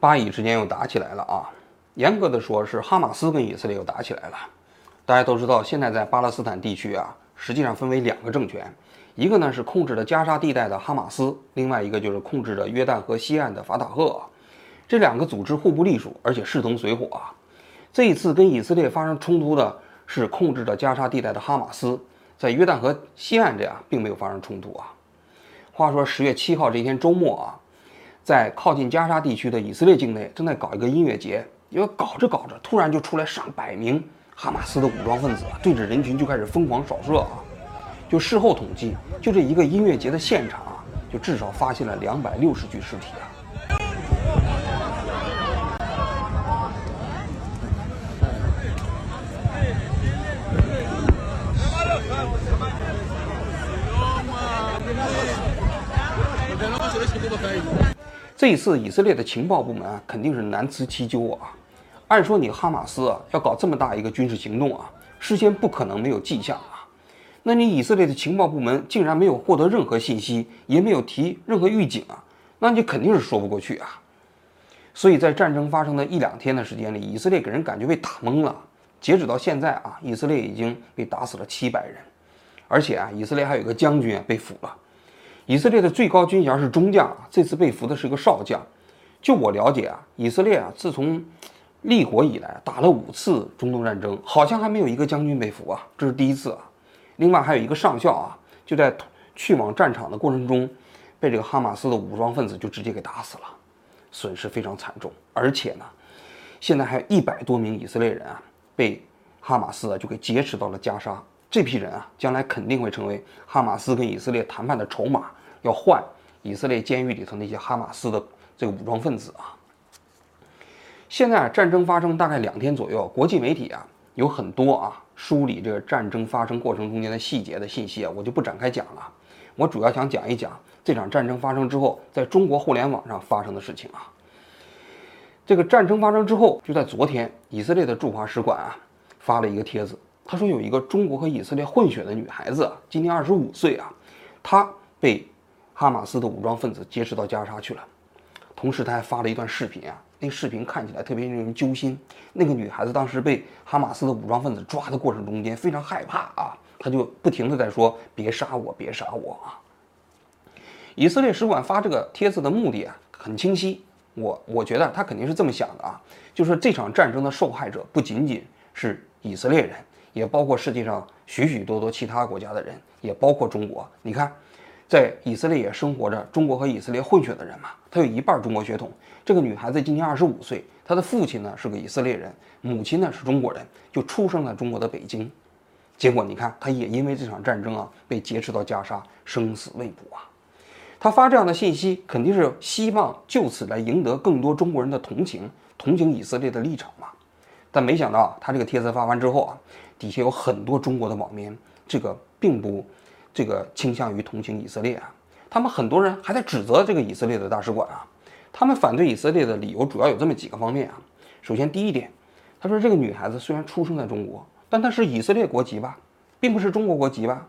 巴以之间又打起来了啊！严格的说，是哈马斯跟以色列又打起来了。大家都知道，现在在巴勒斯坦地区啊，实际上分为两个政权，一个呢是控制着加沙地带的哈马斯，另外一个就是控制着约旦河西岸的法塔赫。这两个组织互不隶属，而且势同水火啊！这一次跟以色列发生冲突的是控制着加沙地带的哈马斯，在约旦河西岸这样并没有发生冲突啊。话说十月七号这一天周末啊。在靠近加沙地区的以色列境内，正在搞一个音乐节。因为搞着搞着，突然就出来上百名哈马斯的武装分子，对着人群就开始疯狂扫射啊！就事后统计，就这一个音乐节的现场啊，就至少发现了两百六十具尸体啊！这一次以色列的情报部门啊，肯定是难辞其咎啊。按说你哈马斯啊要搞这么大一个军事行动啊，事先不可能没有迹象啊。那你以色列的情报部门竟然没有获得任何信息，也没有提任何预警啊，那你肯定是说不过去啊。所以在战争发生的一两天的时间里，以色列给人感觉被打懵了。截止到现在啊，以色列已经被打死了七百人，而且啊，以色列还有一个将军啊被俘了。以色列的最高军衔是中将，这次被俘的是一个少将。就我了解啊，以色列啊，自从立国以来打了五次中东战争，好像还没有一个将军被俘啊，这是第一次啊。另外还有一个上校啊，就在去往战场的过程中，被这个哈马斯的武装分子就直接给打死了，损失非常惨重。而且呢，现在还有一百多名以色列人啊，被哈马斯啊就给劫持到了加沙。这批人啊，将来肯定会成为哈马斯跟以色列谈判的筹码。要换以色列监狱里头那些哈马斯的这个武装分子啊！现在战争发生大概两天左右，国际媒体啊有很多啊梳理这个战争发生过程中间的细节的信息啊，我就不展开讲了。我主要想讲一讲这场战争发生之后，在中国互联网上发生的事情啊。这个战争发生之后，就在昨天，以色列的驻华使馆啊发了一个帖子，他说有一个中国和以色列混血的女孩子，今年二十五岁啊，她被。哈马斯的武装分子劫持到加沙去了，同时他还发了一段视频啊，那视频看起来特别令人揪心。那个女孩子当时被哈马斯的武装分子抓的过程中间非常害怕啊，她就不停的在说：“别杀我，别杀我啊！”以色列使馆发这个帖子的目的啊很清晰，我我觉得他肯定是这么想的啊，就是这场战争的受害者不仅仅是以色列人，也包括世界上许许多多其他国家的人，也包括中国。你看。在以色列也生活着中国和以色列混血的人嘛，他有一半中国血统。这个女孩子今年二十五岁，她的父亲呢是个以色列人，母亲呢是中国人，就出生在中国的北京。结果你看，她也因为这场战争啊被劫持到加沙，生死未卜啊。她发这样的信息，肯定是希望就此来赢得更多中国人的同情，同情以色列的立场嘛。但没想到，她这个帖子发完之后啊，底下有很多中国的网民，这个并不。这个倾向于同情以色列啊，他们很多人还在指责这个以色列的大使馆啊。他们反对以色列的理由主要有这么几个方面啊。首先，第一点，他说这个女孩子虽然出生在中国，但她是以色列国籍吧，并不是中国国籍吧？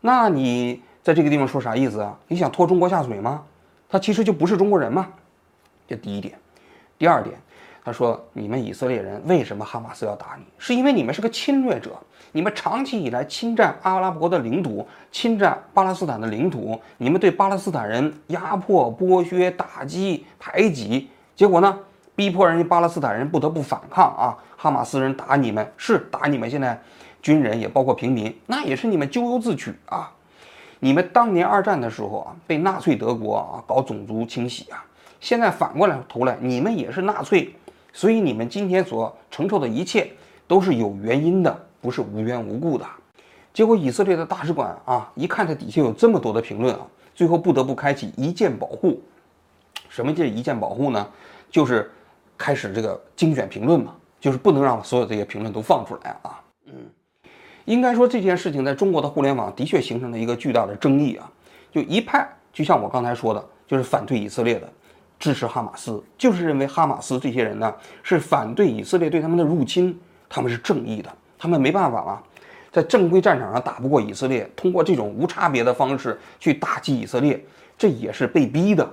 那你在这个地方说啥意思啊？你想拖中国下水吗？她其实就不是中国人嘛。这第一点。第二点。他说：“你们以色列人为什么哈马斯要打你？是因为你们是个侵略者，你们长期以来侵占阿拉伯的领土，侵占巴勒斯坦的领土，你们对巴勒斯坦人压迫、剥削、打击、排挤，结果呢，逼迫人家巴勒斯坦人不得不反抗啊！哈马斯人打你们是打你们，现在军人也包括平民，那也是你们咎由自取啊！你们当年二战的时候啊，被纳粹德国啊搞种族清洗啊，现在反过来头来，你们也是纳粹。”所以你们今天所承受的一切都是有原因的，不是无缘无故的。结果以色列的大使馆啊，一看这底下有这么多的评论啊，最后不得不开启一键保护。什么叫一键保护呢？就是开始这个精选评论嘛，就是不能让所有这些评论都放出来啊。嗯，应该说这件事情在中国的互联网的确形成了一个巨大的争议啊。就一派，就像我刚才说的，就是反对以色列的。支持哈马斯，就是认为哈马斯这些人呢是反对以色列对他们的入侵，他们是正义的，他们没办法了，在正规战场上打不过以色列，通过这种无差别的方式去打击以色列，这也是被逼的。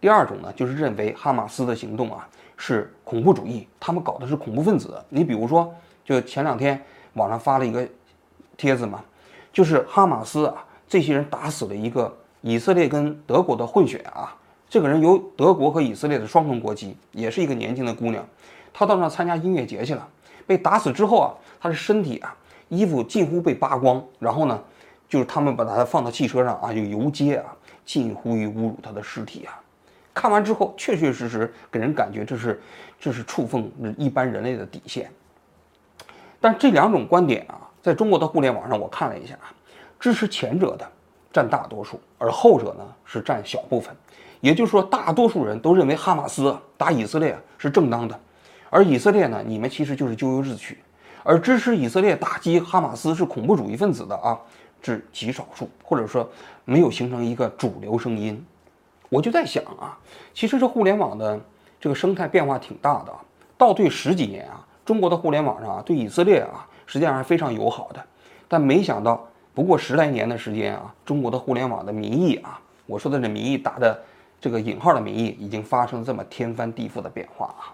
第二种呢，就是认为哈马斯的行动啊是恐怖主义，他们搞的是恐怖分子。你比如说，就前两天网上发了一个帖子嘛，就是哈马斯啊这些人打死了一个以色列跟德国的混血啊，这个人有德国和以色列的双重国籍，也是一个年轻的姑娘，她到那参加音乐节去了，被打死之后啊，她的身体啊衣服近乎被扒光，然后呢，就是他们把她放到汽车上啊，就游街啊，近乎于侮辱她的尸体啊。看完之后，确确实实给人感觉这是，这是触碰一般人类的底线。但这两种观点啊，在中国的互联网上，我看了一下啊，支持前者的占大多数，而后者呢是占小部分。也就是说，大多数人都认为哈马斯打以色列是正当的，而以色列呢，你们其实就是咎由自取。而支持以色列打击哈马斯是恐怖主义分子的啊，是极少数，或者说没有形成一个主流声音。我就在想啊，其实这互联网的这个生态变化挺大的。倒退十几年啊，中国的互联网上啊，对以色列啊，实际上是非常友好的。但没想到，不过十来年的时间啊，中国的互联网的民意啊，我说的这民意打的这个引号的民意，已经发生这么天翻地覆的变化啊。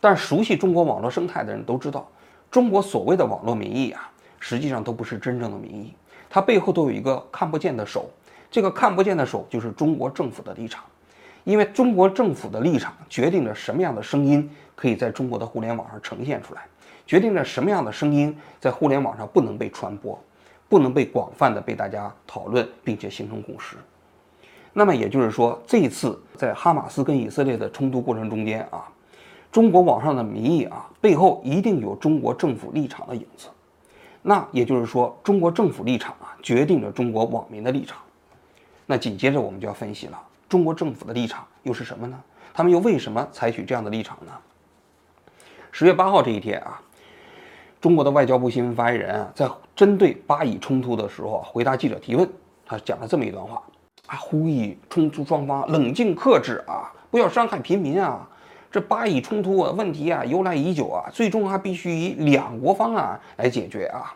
但熟悉中国网络生态的人都知道，中国所谓的网络民意啊，实际上都不是真正的民意，它背后都有一个看不见的手。这个看不见的手就是中国政府的立场，因为中国政府的立场决定着什么样的声音可以在中国的互联网上呈现出来，决定着什么样的声音在互联网上不能被传播，不能被广泛的被大家讨论，并且形成共识。那么也就是说，这一次在哈马斯跟以色列的冲突过程中间啊，中国网上的民意啊背后一定有中国政府立场的影子。那也就是说，中国政府立场啊决定着中国网民的立场。那紧接着我们就要分析了，中国政府的立场又是什么呢？他们又为什么采取这样的立场呢？十月八号这一天啊，中国的外交部新闻发言人啊，在针对巴以冲突的时候回答记者提问，他讲了这么一段话啊，呼吁冲突双方冷静克制啊，不要伤害平民啊。这巴以冲突问题啊，由来已久啊，最终还必须以两国方案来解决啊。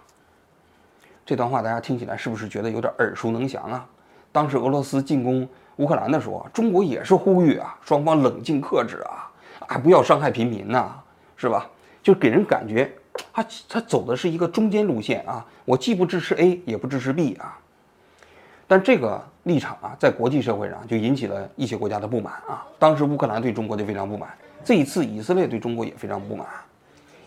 这段话大家听起来是不是觉得有点耳熟能详啊？当时俄罗斯进攻乌克兰的时候，中国也是呼吁啊，双方冷静克制啊，啊，不要伤害平民呐，是吧？就给人感觉，他他走的是一个中间路线啊，我既不支持 A，也不支持 B 啊。但这个立场啊，在国际社会上就引起了一些国家的不满啊。当时乌克兰对中国就非常不满，这一次以色列对中国也非常不满，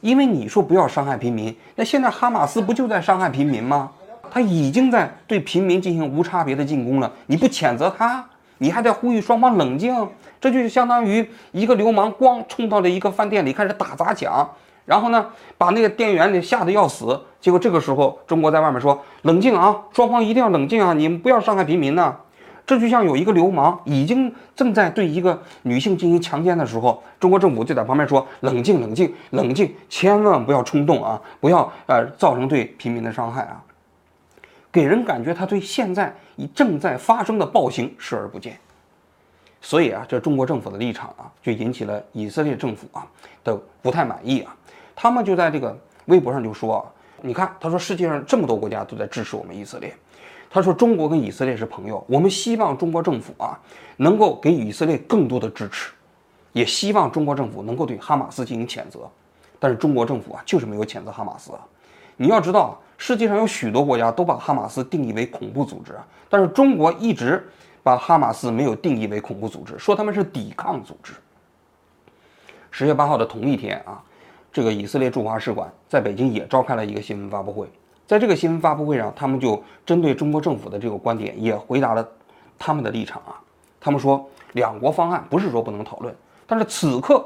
因为你说不要伤害平民，那现在哈马斯不就在伤害平民吗？他已经在对平民进行无差别的进攻了，你不谴责他，你还在呼吁双方冷静，这就是相当于一个流氓咣冲到了一个饭店里开始打砸抢，然后呢把那个店员给吓得要死，结果这个时候中国在外面说冷静啊，双方一定要冷静啊，你们不要伤害平民呐，这就像有一个流氓已经正在对一个女性进行强奸的时候，中国政府就在旁边说冷静冷静冷静，千万不要冲动啊，不要呃造成对平民的伤害啊。给人感觉他对现在已正在发生的暴行视而不见，所以啊，这中国政府的立场啊，就引起了以色列政府啊的不太满意啊。他们就在这个微博上就说：“你看，他说世界上这么多国家都在支持我们以色列，他说中国跟以色列是朋友，我们希望中国政府啊能够给以色列更多的支持，也希望中国政府能够对哈马斯进行谴责。但是中国政府啊就是没有谴责哈马斯。你要知道。”世界上有许多国家都把哈马斯定义为恐怖组织，但是中国一直把哈马斯没有定义为恐怖组织，说他们是抵抗组织。十月八号的同一天啊，这个以色列驻华使馆在北京也召开了一个新闻发布会，在这个新闻发布会上，他们就针对中国政府的这个观点也回答了他们的立场啊。他们说，两国方案不是说不能讨论，但是此刻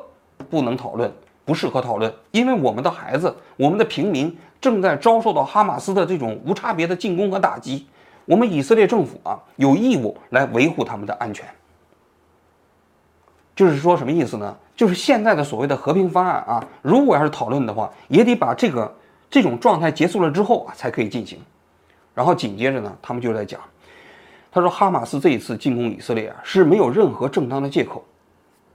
不能讨论，不适合讨论，因为我们的孩子，我们的平民。正在遭受到哈马斯的这种无差别的进攻和打击，我们以色列政府啊有义务来维护他们的安全。就是说什么意思呢？就是现在的所谓的和平方案啊，如果要是讨论的话，也得把这个这种状态结束了之后啊才可以进行。然后紧接着呢，他们就在讲，他说哈马斯这一次进攻以色列啊是没有任何正当的借口。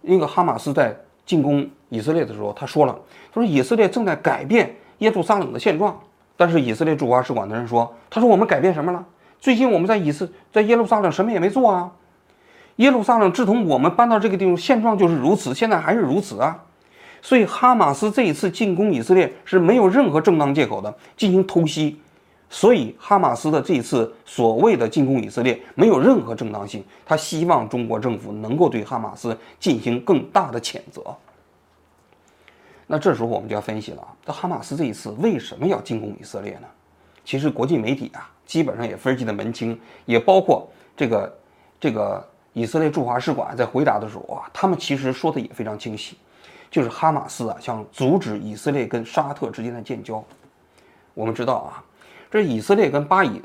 那个哈马斯在进攻以色列的时候，他说了，他说以色列正在改变。耶路撒冷的现状，但是以色列驻华使馆的人说：“他说我们改变什么了？最近我们在以色在耶路撒冷什么也没做啊。”耶路撒冷自从我们搬到这个地方，现状就是如此，现在还是如此啊。所以哈马斯这一次进攻以色列是没有任何正当借口的，进行偷袭。所以哈马斯的这一次所谓的进攻以色列没有任何正当性。他希望中国政府能够对哈马斯进行更大的谴责。那这时候我们就要分析了啊，这哈马斯这一次为什么要进攻以色列呢？其实国际媒体啊，基本上也分析的门清，也包括这个这个以色列驻华使馆在回答的时候啊，他们其实说的也非常清晰。就是哈马斯啊，想阻止以色列跟沙特之间的建交。我们知道啊，这以色列跟巴以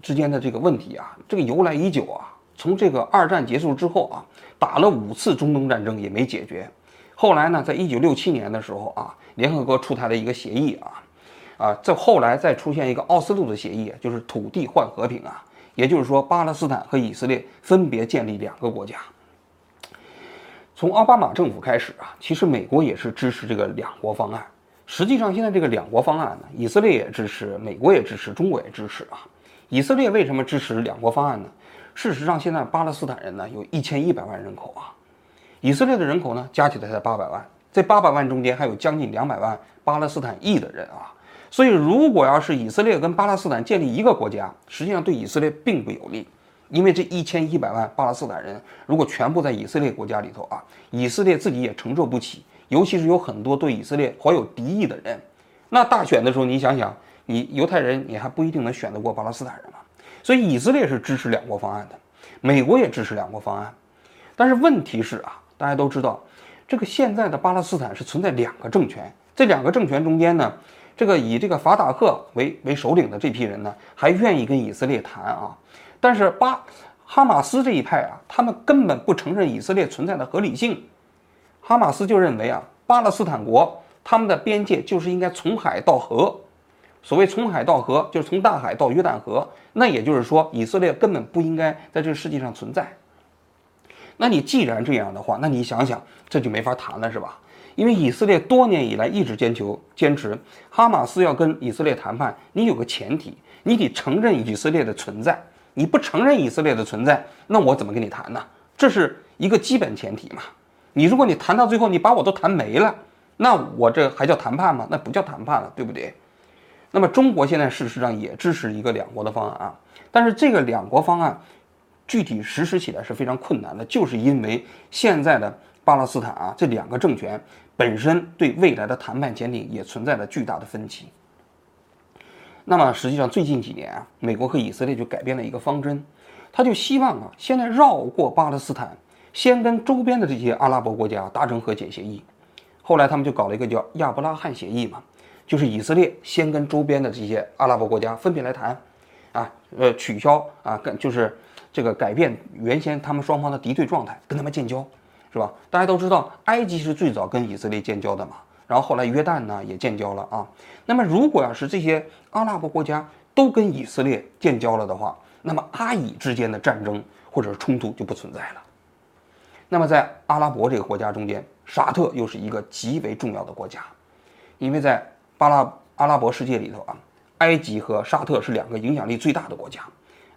之间的这个问题啊，这个由来已久啊。从这个二战结束之后啊，打了五次中东战争也没解决。后来呢，在一九六七年的时候啊，联合国出台了一个协议啊，啊，再后来再出现一个奥斯陆的协议，就是土地换和平啊，也就是说巴勒斯坦和以色列分别建立两个国家。从奥巴马政府开始啊，其实美国也是支持这个两国方案。实际上，现在这个两国方案呢，以色列也支持，美国也支持，中国也支持啊。以色列为什么支持两国方案呢？事实上，现在巴勒斯坦人呢有一千一百万人口啊，以色列的人口呢加起来才八百万，这八百万中间还有将近两百万巴勒斯坦裔的人啊。所以，如果要是以色列跟巴勒斯坦建立一个国家，实际上对以色列并不有利。因为这一千一百万巴勒斯坦人，如果全部在以色列国家里头啊，以色列自己也承受不起，尤其是有很多对以色列怀有敌意的人，那大选的时候，你想想，你犹太人你还不一定能选得过巴勒斯坦人嘛。所以以色列是支持两国方案的，美国也支持两国方案。但是问题是啊，大家都知道，这个现在的巴勒斯坦是存在两个政权，这两个政权中间呢，这个以这个法塔赫为为首领的这批人呢，还愿意跟以色列谈啊。但是巴哈马斯这一派啊，他们根本不承认以色列存在的合理性。哈马斯就认为啊，巴勒斯坦国他们的边界就是应该从海到河。所谓从海到河，就是从大海到约旦河。那也就是说，以色列根本不应该在这个世界上存在。那你既然这样的话，那你想想，这就没法谈了，是吧？因为以色列多年以来一直坚求坚持，哈马斯要跟以色列谈判，你有个前提，你得承认以色列的存在。你不承认以色列的存在，那我怎么跟你谈呢？这是一个基本前提嘛。你如果你谈到最后，你把我都谈没了，那我这还叫谈判吗？那不叫谈判了，对不对？那么中国现在事实上也支持一个两国的方案啊，但是这个两国方案具体实施起来是非常困难的，就是因为现在的巴勒斯坦啊这两个政权本身对未来的谈判前景也存在着巨大的分歧。那么实际上最近几年啊，美国和以色列就改变了一个方针，他就希望啊，现在绕过巴勒斯坦，先跟周边的这些阿拉伯国家达成和解协议。后来他们就搞了一个叫亚伯拉罕协议嘛，就是以色列先跟周边的这些阿拉伯国家分别来谈，啊，呃，取消啊，跟就是这个改变原先他们双方的敌对状态，跟他们建交，是吧？大家都知道，埃及是最早跟以色列建交的嘛。然后后来约旦呢也建交了啊，那么如果要是这些阿拉伯国家都跟以色列建交了的话，那么阿以之间的战争或者是冲突就不存在了。那么在阿拉伯这个国家中间，沙特又是一个极为重要的国家，因为在巴拉阿拉伯世界里头啊，埃及和沙特是两个影响力最大的国家。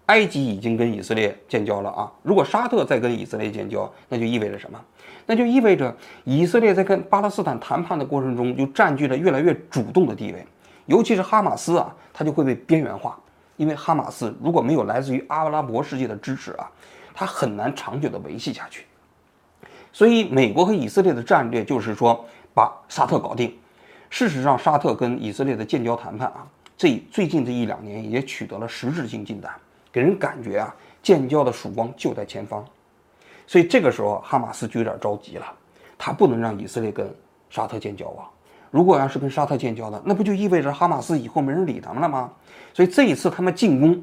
埃及已经跟以色列建交了啊！如果沙特再跟以色列建交，那就意味着什么？那就意味着以色列在跟巴勒斯坦谈判的过程中就占据了越来越主动的地位，尤其是哈马斯啊，它就会被边缘化。因为哈马斯如果没有来自于阿拉伯世界的支持啊，它很难长久的维系下去。所以，美国和以色列的战略就是说把沙特搞定。事实上，沙特跟以色列的建交谈判啊，这最近这一两年也取得了实质性进展。给人感觉啊，建交的曙光就在前方，所以这个时候哈马斯就有点着急了，他不能让以色列跟沙特建交啊。如果要是跟沙特建交的，那不就意味着哈马斯以后没人理他们了吗？所以这一次他们进攻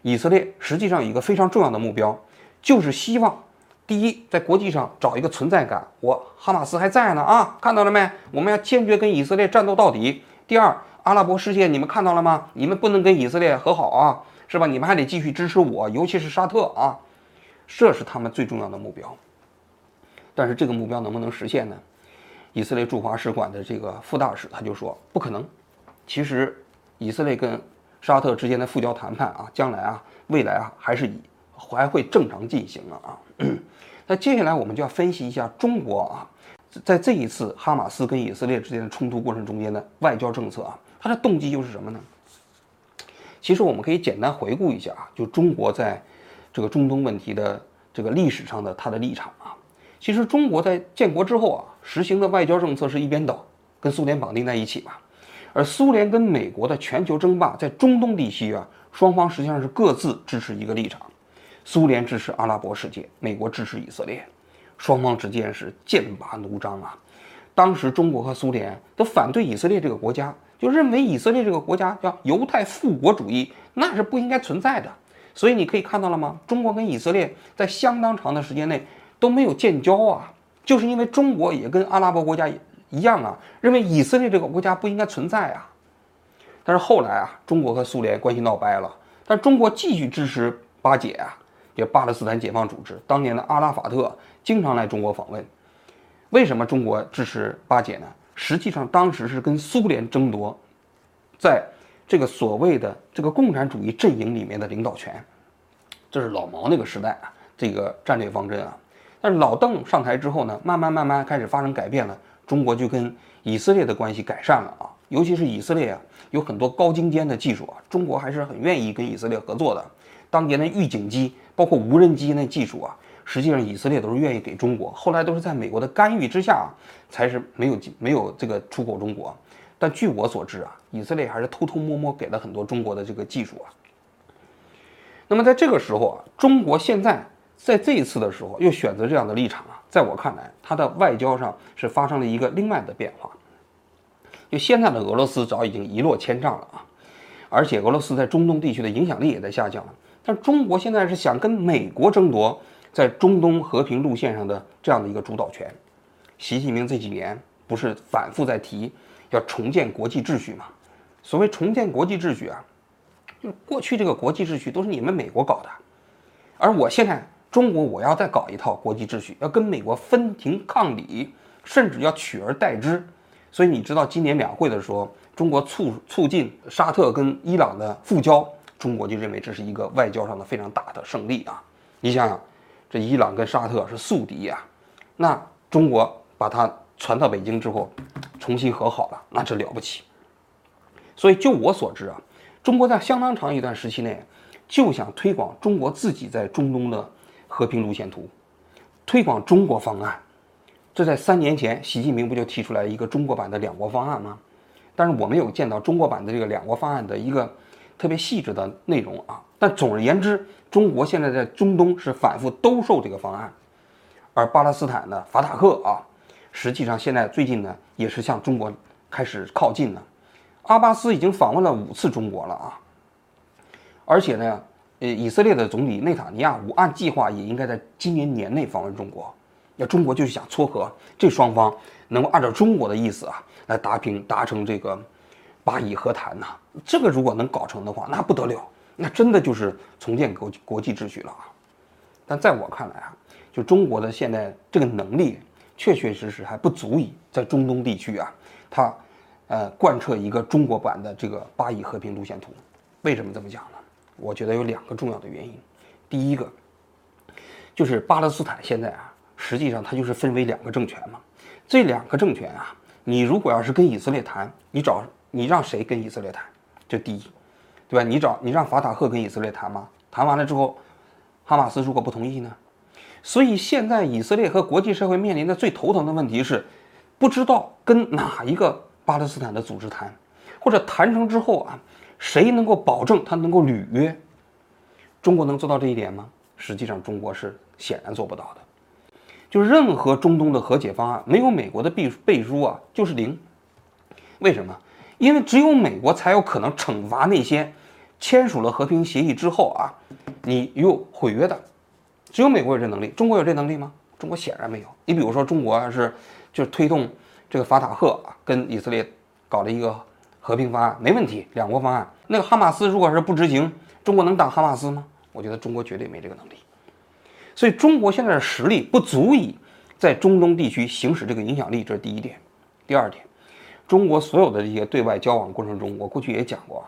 以色列，实际上有一个非常重要的目标，就是希望第一，在国际上找一个存在感，我哈马斯还在呢啊，看到了没？我们要坚决跟以色列战斗到底。第二，阿拉伯世界你们看到了吗？你们不能跟以色列和好啊。是吧？你们还得继续支持我，尤其是沙特啊，这是他们最重要的目标。但是这个目标能不能实现呢？以色列驻华使馆的这个副大使他就说不可能。其实，以色列跟沙特之间的复交谈判啊，将来啊，未来啊，还是以还会正常进行了啊。那接下来我们就要分析一下中国啊，在这一次哈马斯跟以色列之间的冲突过程中间的外交政策啊，它的动机又是什么呢？其实我们可以简单回顾一下啊，就中国在这个中东问题的这个历史上的它的立场啊。其实中国在建国之后啊，实行的外交政策是一边倒，跟苏联绑定在一起嘛。而苏联跟美国的全球争霸在中东地区啊，双方实际上是各自支持一个立场。苏联支持阿拉伯世界，美国支持以色列，双方之间是剑拔弩张啊。当时中国和苏联都反对以色列这个国家，就认为以色列这个国家叫犹太复国主义，那是不应该存在的。所以你可以看到了吗？中国跟以色列在相当长的时间内。都没有建交啊，就是因为中国也跟阿拉伯国家一样啊，认为以色列这个国家不应该存在啊。但是后来啊，中国和苏联关系闹掰了，但中国继续支持巴解啊，也巴勒斯坦解放组织。当年的阿拉法特经常来中国访问。为什么中国支持巴解呢？实际上当时是跟苏联争夺，在这个所谓的这个共产主义阵营里面的领导权，这是老毛那个时代啊，这个战略方针啊。但是老邓上台之后呢，慢慢慢慢开始发生改变了，中国就跟以色列的关系改善了啊，尤其是以色列啊，有很多高精尖的技术啊，中国还是很愿意跟以色列合作的。当年的预警机，包括无人机那技术啊，实际上以色列都是愿意给中国，后来都是在美国的干预之下，才是没有没有这个出口中国。但据我所知啊，以色列还是偷偷摸摸给了很多中国的这个技术啊。那么在这个时候啊，中国现在。在这一次的时候，又选择这样的立场啊，在我看来，它的外交上是发生了一个另外的变化。就现在的俄罗斯早已经一落千丈了啊，而且俄罗斯在中东地区的影响力也在下降了。但中国现在是想跟美国争夺在中东和平路线上的这样的一个主导权。习近平这几年不是反复在提要重建国际秩序吗？所谓重建国际秩序啊，就是过去这个国际秩序都是你们美国搞的，而我现在。中国我要再搞一套国际秩序，要跟美国分庭抗礼，甚至要取而代之。所以你知道今年两会的时候，中国促促进沙特跟伊朗的复交，中国就认为这是一个外交上的非常大的胜利啊！你想想，这伊朗跟沙特是宿敌呀，那中国把它传到北京之后，重新和好了，那这了不起。所以就我所知啊，中国在相当长一段时期内就想推广中国自己在中东的。和平路线图，推广中国方案，这在三年前，习近平不就提出来一个中国版的两国方案吗？但是我没有见到中国版的这个两国方案的一个特别细致的内容啊。但总而言之，中国现在在中东是反复兜售这个方案，而巴勒斯坦的法塔赫啊，实际上现在最近呢也是向中国开始靠近了。阿巴斯已经访问了五次中国了啊，而且呢。呃，以色列的总理内塔尼亚胡按计划也应该在今年年内访问中国。那中国就是想撮合这双方，能够按照中国的意思啊，来达平达成这个巴以和谈呐。这个如果能搞成的话，那不得了，那真的就是重建国国际秩序了啊。但在我看来啊，就中国的现在这个能力，确确实实还不足以在中东地区啊，它呃贯彻一个中国版的这个巴以和平路线图。为什么这么讲呢？我觉得有两个重要的原因，第一个就是巴勒斯坦现在啊，实际上它就是分为两个政权嘛。这两个政权啊，你如果要是跟以色列谈，你找你让谁跟以色列谈？这第一，对吧？你找你让法塔赫跟以色列谈吗？谈完了之后，哈马斯如果不同意呢？所以现在以色列和国际社会面临的最头疼的问题是，不知道跟哪一个巴勒斯坦的组织谈，或者谈成之后啊。谁能够保证他能够履约？中国能做到这一点吗？实际上，中国是显然做不到的。就任何中东的和解方案，没有美国的背背书啊，就是零。为什么？因为只有美国才有可能惩罚那些签署了和平协议之后啊，你又毁约的。只有美国有这能力，中国有这能力吗？中国显然没有。你比如说，中国是就是推动这个法塔赫啊，跟以色列搞了一个。和平方案没问题，两国方案。那个哈马斯如果是不执行，中国能挡哈马斯吗？我觉得中国绝对没这个能力。所以中国现在的实力不足以在中东地区行使这个影响力，这是第一点。第二点，中国所有的这些对外交往过程中，我过去也讲过，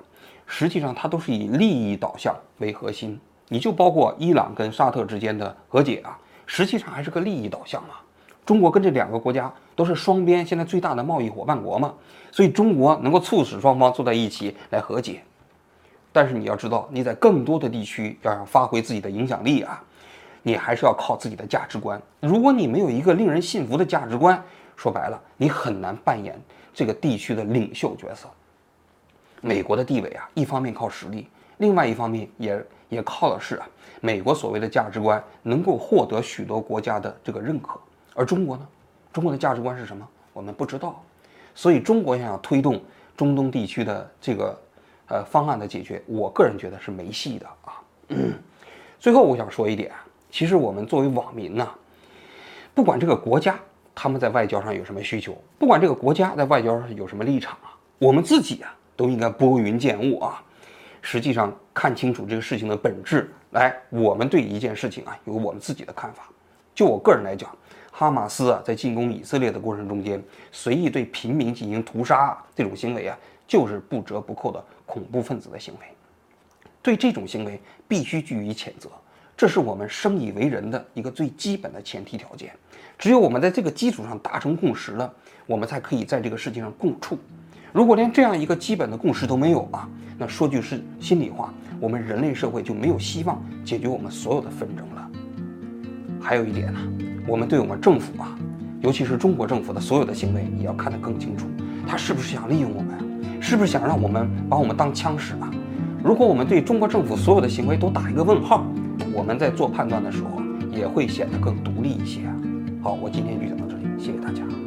实际上它都是以利益导向为核心。你就包括伊朗跟沙特之间的和解啊，实际上还是个利益导向嘛。中国跟这两个国家都是双边现在最大的贸易伙伴国嘛，所以中国能够促使双方坐在一起来和解。但是你要知道，你在更多的地区要想发挥自己的影响力啊，你还是要靠自己的价值观。如果你没有一个令人信服的价值观，说白了，你很难扮演这个地区的领袖角色。美国的地位啊，一方面靠实力，另外一方面也也靠的是啊，美国所谓的价值观能够获得许多国家的这个认可。而中国呢？中国的价值观是什么？我们不知道。所以，中国要想推动中东地区的这个呃方案的解决，我个人觉得是没戏的啊。最后，我想说一点，其实我们作为网民呢，不管这个国家他们在外交上有什么需求，不管这个国家在外交上有什么立场啊，我们自己啊都应该拨云见雾啊，实际上看清楚这个事情的本质。来，我们对一件事情啊有我们自己的看法。就我个人来讲。哈马斯啊，在进攻以色列的过程中间，随意对平民进行屠杀，这种行为啊，就是不折不扣的恐怖分子的行为。对这种行为必须予以谴责，这是我们生以为人的一个最基本的前提条件。只有我们在这个基础上达成共识了，我们才可以在这个世界上共处。如果连这样一个基本的共识都没有啊，那说句是心里话，我们人类社会就没有希望解决我们所有的纷争了。还有一点呢。我们对我们政府啊，尤其是中国政府的所有的行为，也要看得更清楚。他是不是想利用我们？是不是想让我们把我们当枪使啊？如果我们对中国政府所有的行为都打一个问号，我们在做判断的时候也会显得更独立一些。好，我今天就讲到这里，谢谢大家。